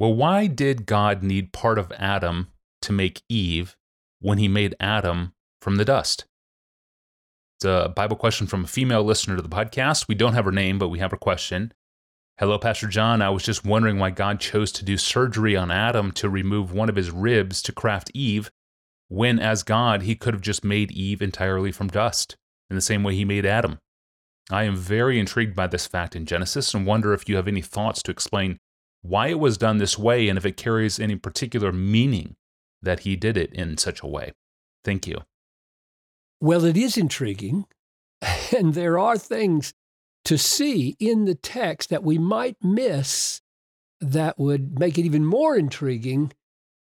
Well, why did God need part of Adam to make Eve when he made Adam from the dust? It's a Bible question from a female listener to the podcast. We don't have her name, but we have her question. Hello, Pastor John. I was just wondering why God chose to do surgery on Adam to remove one of his ribs to craft Eve, when as God, he could have just made Eve entirely from dust, in the same way he made Adam. I am very intrigued by this fact in Genesis and wonder if you have any thoughts to explain why it was done this way and if it carries any particular meaning that he did it in such a way. Thank you. Well, it is intriguing. And there are things to see in the text that we might miss that would make it even more intriguing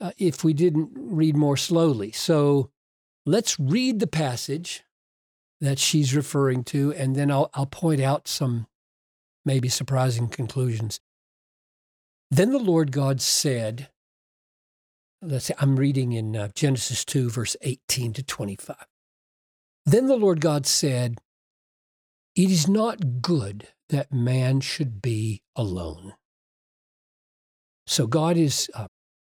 uh, if we didn't read more slowly. So let's read the passage that she's referring to, and then I'll, I'll point out some maybe surprising conclusions. Then the Lord God said, let's say, I'm reading in uh, Genesis 2, verse 18 to 25. Then the Lord God said, It is not good that man should be alone. So God is uh,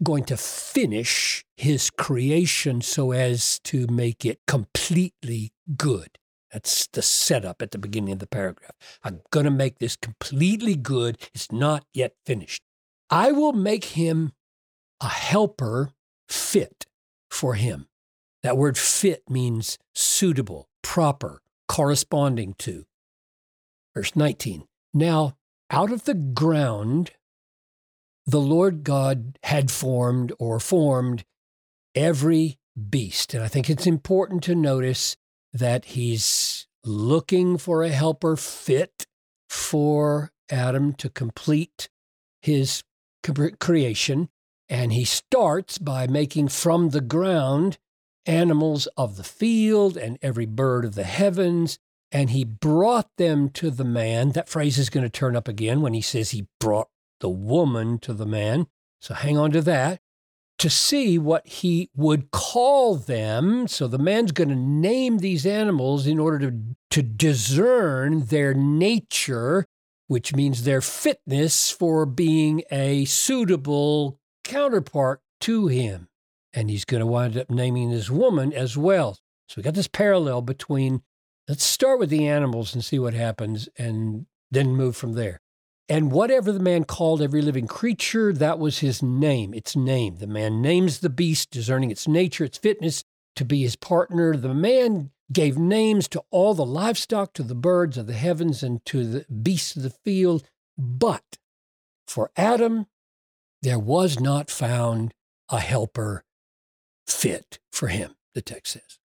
going to finish his creation so as to make it completely good. That's the setup at the beginning of the paragraph. I'm going to make this completely good. It's not yet finished. I will make him a helper fit for him. That word fit means suitable, proper, corresponding to. Verse 19. Now, out of the ground, the Lord God had formed or formed every beast. And I think it's important to notice that he's looking for a helper fit for Adam to complete his creation. And he starts by making from the ground animals of the field and every bird of the heavens. And he brought them to the man. That phrase is going to turn up again when he says he brought the woman to the man. So hang on to that to see what he would call them. So the man's going to name these animals in order to, to discern their nature which means their fitness for being a suitable counterpart to him. And he's going to wind up naming this woman as well. So we got this parallel between, let's start with the animals and see what happens, and then move from there. And whatever the man called every living creature, that was his name, its name. The man names the beast, discerning its nature, its fitness to be his partner. The man gave names to all the livestock, to the birds of the heavens, and to the beasts of the field. But for Adam, there was not found a helper fit for him, the text says.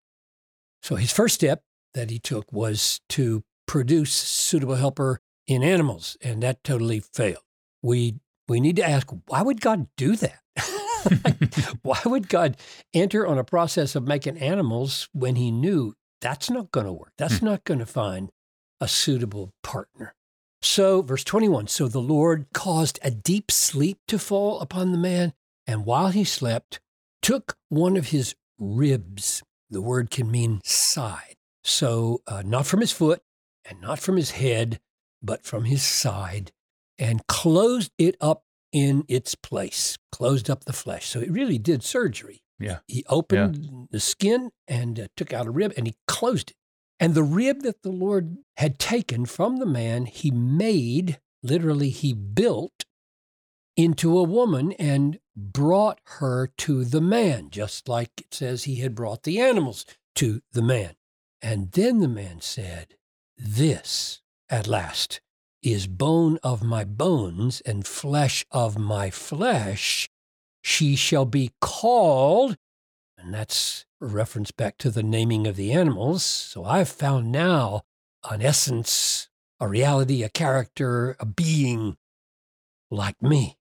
So his first step that he took was to produce suitable helper in animals, and that totally failed. We we need to ask why would God do that? why would God enter on a process of making animals when he knew that's not going to work. That's hmm. not going to find a suitable partner. So, verse 21 So the Lord caused a deep sleep to fall upon the man, and while he slept, took one of his ribs. The word can mean side. So, uh, not from his foot and not from his head, but from his side, and closed it up in its place, closed up the flesh. So, it really did surgery. Yeah. He opened yeah. the skin and uh, took out a rib and he closed it. And the rib that the Lord had taken from the man, he made, literally, he built into a woman and brought her to the man, just like it says he had brought the animals to the man. And then the man said, This, at last, is bone of my bones and flesh of my flesh she shall be called, and that's a reference back to the naming of the animals. So I've found now an essence, a reality, a character, a being like me.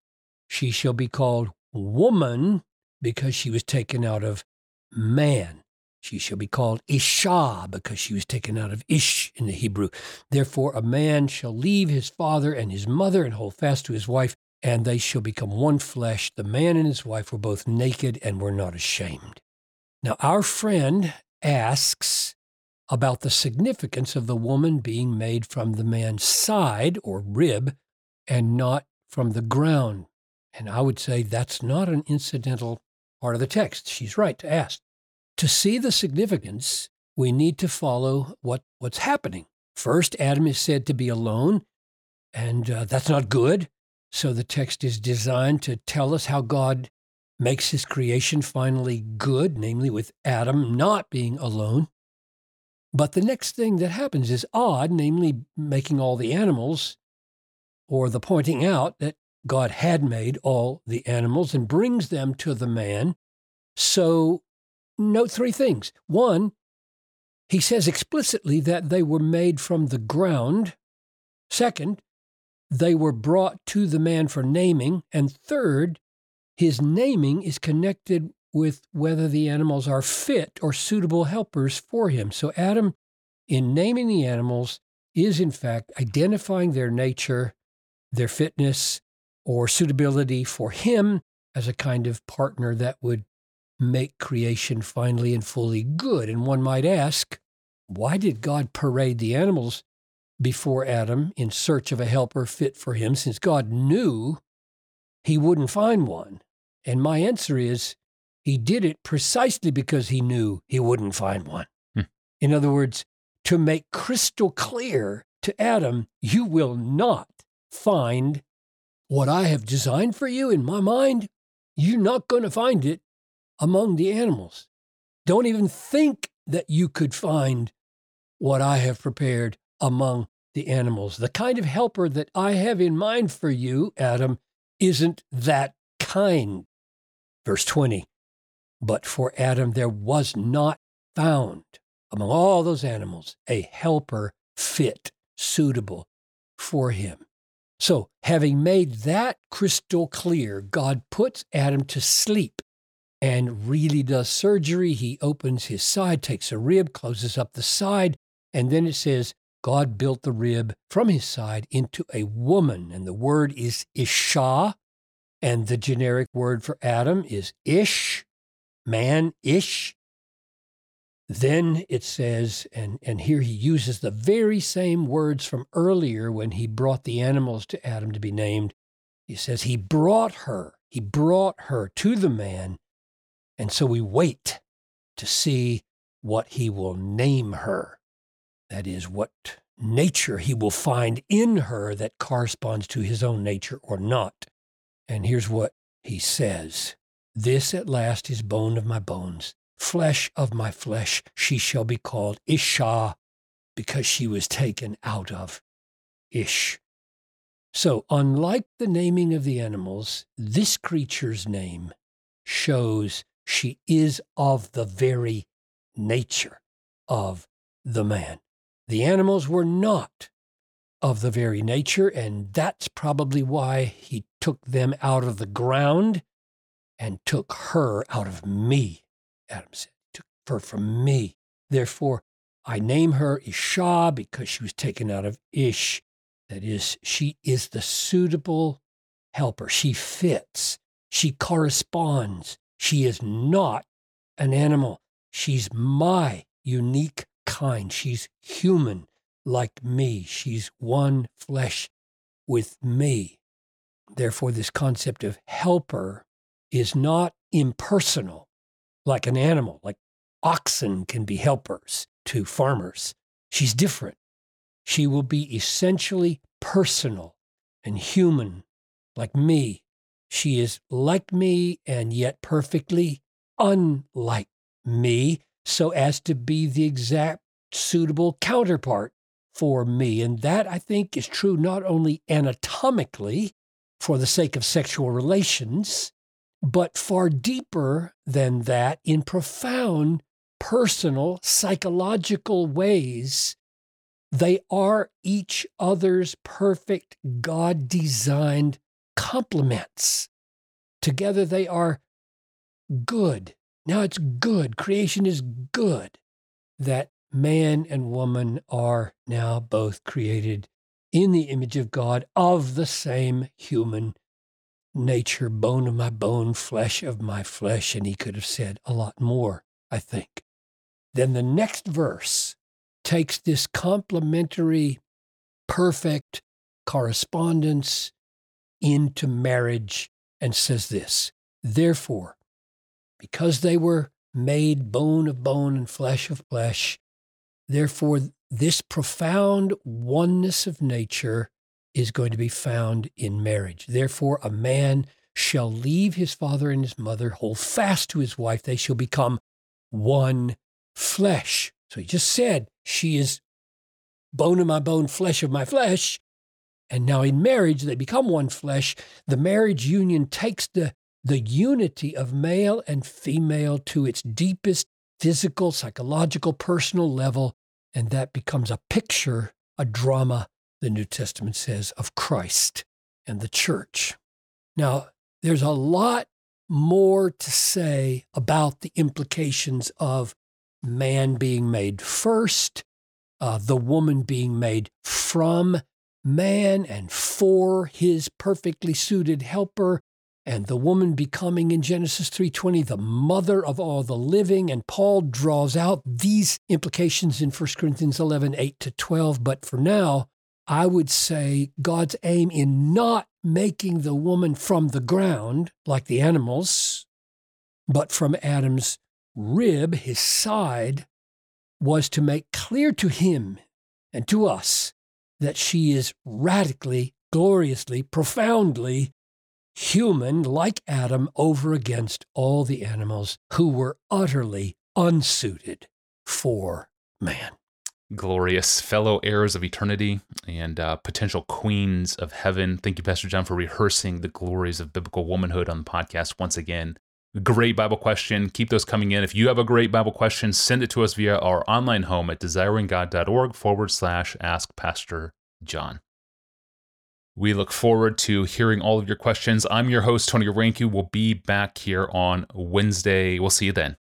She shall be called woman because she was taken out of man. She shall be called Isha because she was taken out of Ish in the Hebrew. Therefore, a man shall leave his father and his mother and hold fast to his wife, and they shall become one flesh. The man and his wife were both naked and were not ashamed. Now, our friend asks about the significance of the woman being made from the man's side or rib and not from the ground. And I would say that's not an incidental part of the text. She's right to ask. To see the significance, we need to follow what, what's happening. First, Adam is said to be alone, and uh, that's not good. So the text is designed to tell us how God makes his creation finally good, namely with Adam not being alone. But the next thing that happens is odd, namely making all the animals, or the pointing out that God had made all the animals and brings them to the man. So note three things. One, he says explicitly that they were made from the ground. Second, they were brought to the man for naming. And third, his naming is connected with whether the animals are fit or suitable helpers for him. So, Adam, in naming the animals, is in fact identifying their nature, their fitness, or suitability for him as a kind of partner that would make creation finally and fully good. And one might ask, why did God parade the animals before Adam in search of a helper fit for him, since God knew he wouldn't find one? And my answer is, he did it precisely because he knew he wouldn't find one. Hmm. In other words, to make crystal clear to Adam, you will not find what I have designed for you in my mind. You're not going to find it among the animals. Don't even think that you could find what I have prepared among the animals. The kind of helper that I have in mind for you, Adam, isn't that kind. Verse 20 But for Adam there was not found among all those animals a helper fit, suitable for him. So, having made that crystal clear, God puts Adam to sleep and really does surgery. He opens his side, takes a rib, closes up the side, and then it says, God built the rib from his side into a woman. And the word is Isha. And the generic word for Adam is Ish, man, Ish. Then it says, and, and here he uses the very same words from earlier when he brought the animals to Adam to be named. He says, He brought her, he brought her to the man. And so we wait to see what he will name her. That is, what nature he will find in her that corresponds to his own nature or not. And here's what he says This at last is bone of my bones, flesh of my flesh. She shall be called Isha, because she was taken out of Ish. So, unlike the naming of the animals, this creature's name shows she is of the very nature of the man. The animals were not of the very nature, and that's probably why he took them out of the ground and took her out of me, Adam said. Took her from me. Therefore, I name her Isha because she was taken out of Ish. That is, she is the suitable helper. She fits. She corresponds. She is not an animal. She's my unique kind. She's human like me. She's one flesh with me. Therefore, this concept of helper is not impersonal like an animal, like oxen can be helpers to farmers. She's different. She will be essentially personal and human like me. She is like me and yet perfectly unlike me so as to be the exact suitable counterpart for me. And that I think is true not only anatomically for the sake of sexual relations, but far deeper than that in profound personal psychological ways. They are each other's perfect God designed complements. Together they are good. Now it's good. Creation is good that man and woman are now both created in the image of God of the same human nature, bone of my bone, flesh of my flesh. And he could have said a lot more, I think. Then the next verse takes this complementary, perfect correspondence into marriage and says this Therefore, because they were made bone of bone and flesh of flesh, therefore, this profound oneness of nature is going to be found in marriage. Therefore, a man shall leave his father and his mother, hold fast to his wife, they shall become one flesh. So he just said, She is bone of my bone, flesh of my flesh. And now in marriage, they become one flesh. The marriage union takes the, the unity of male and female to its deepest physical, psychological, personal level. And that becomes a picture, a drama, the New Testament says, of Christ and the church. Now, there's a lot more to say about the implications of man being made first, uh, the woman being made from man and for his perfectly suited helper, and the woman becoming in Genesis 3:20 the mother of all the living and Paul draws out these implications in 1 Corinthians 11:8 to 12 but for now I would say God's aim in not making the woman from the ground, like the animals, but from Adam's rib, his side, was to make clear to him and to us that she is radically, gloriously, profoundly human, like Adam, over against all the animals who were utterly unsuited for man glorious fellow heirs of eternity and uh, potential queens of heaven. Thank you, Pastor John, for rehearsing the glories of biblical womanhood on the podcast once again. Great Bible question. Keep those coming in. If you have a great Bible question, send it to us via our online home at desiringgod.org forward slash ask Pastor John. We look forward to hearing all of your questions. I'm your host, Tony Reinke. We'll be back here on Wednesday. We'll see you then.